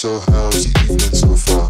So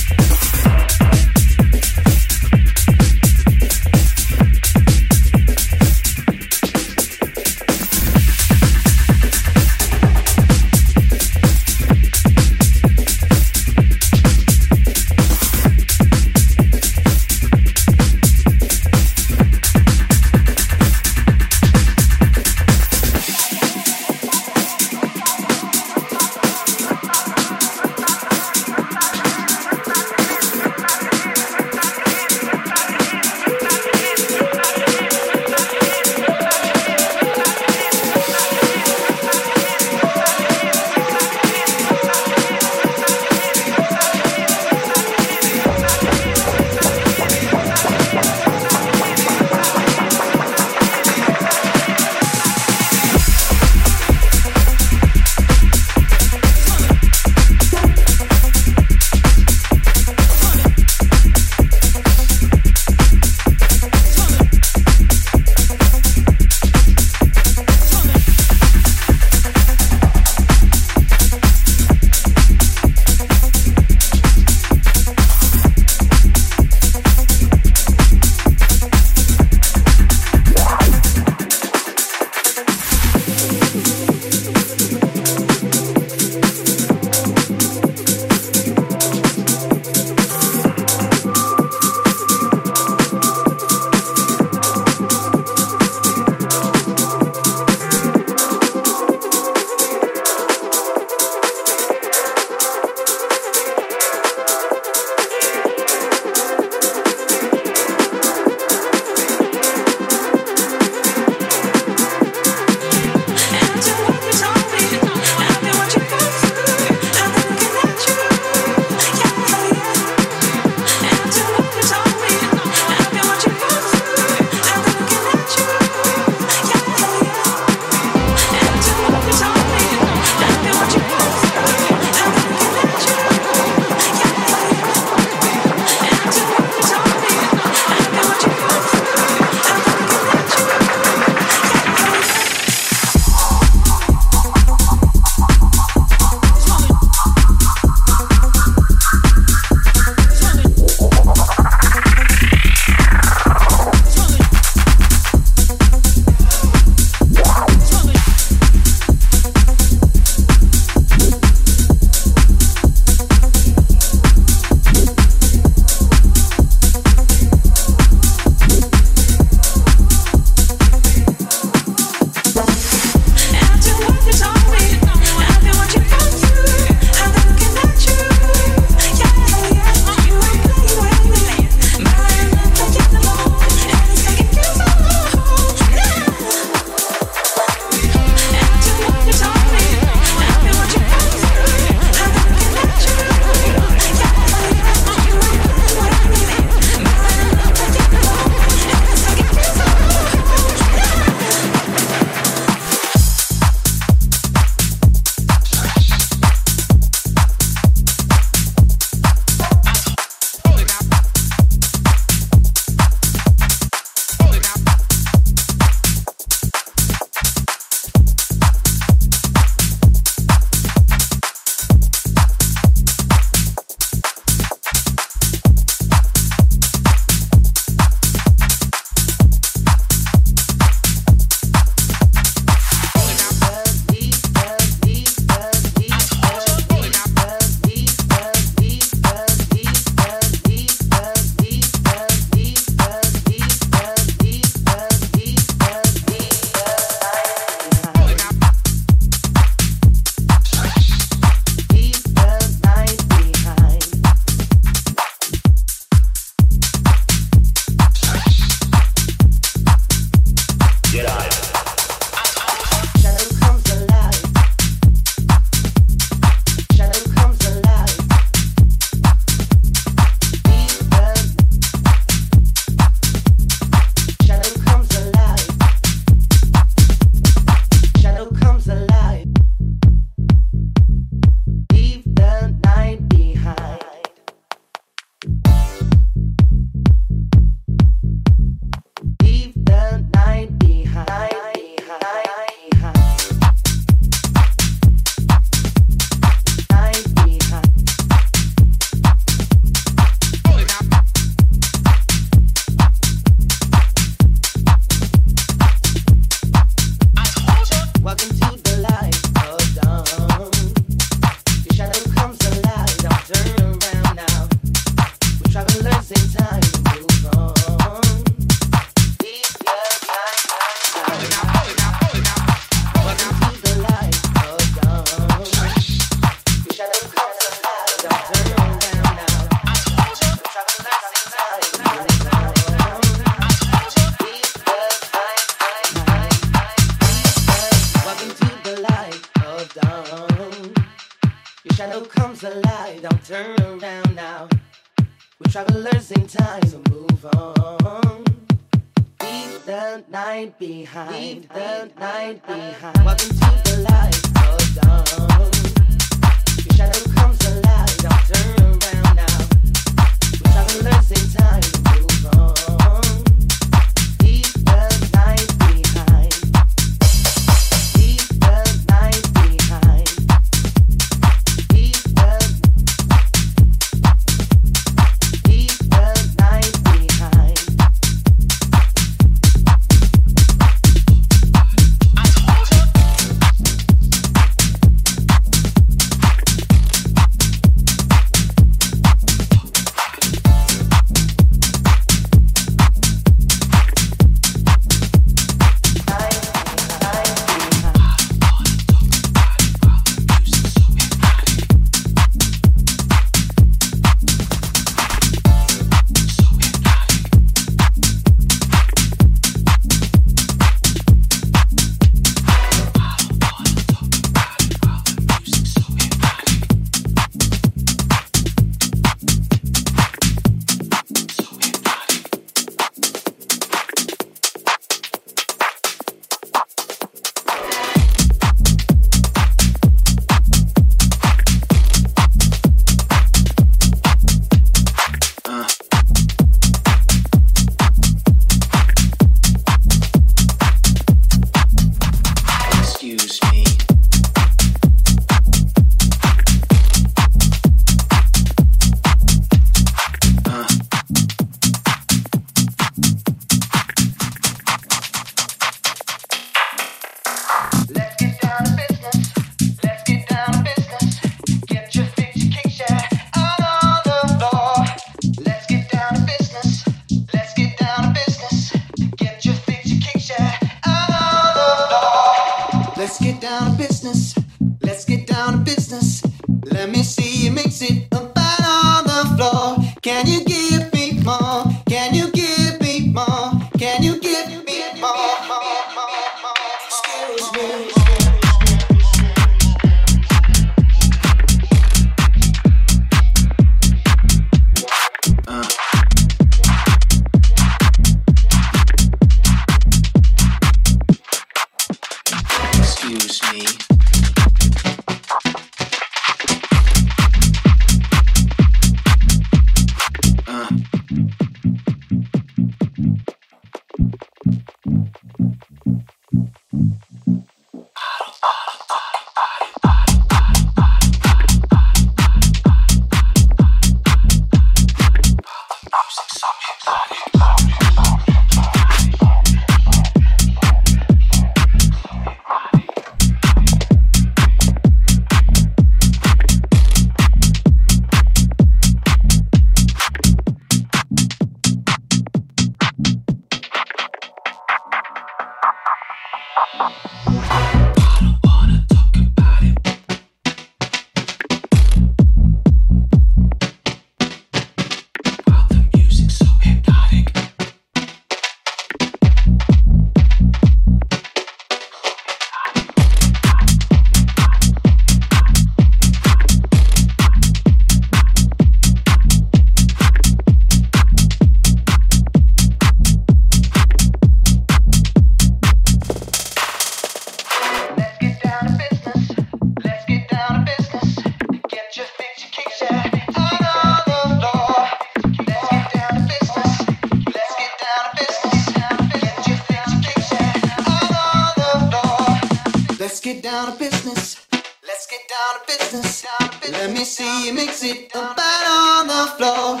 business. Let's get down to business. Let me see you mix it up on the floor.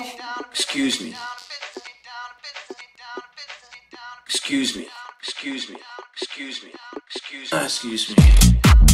Excuse me. Excuse me. Excuse me. Excuse me. Excuse me. Excuse me.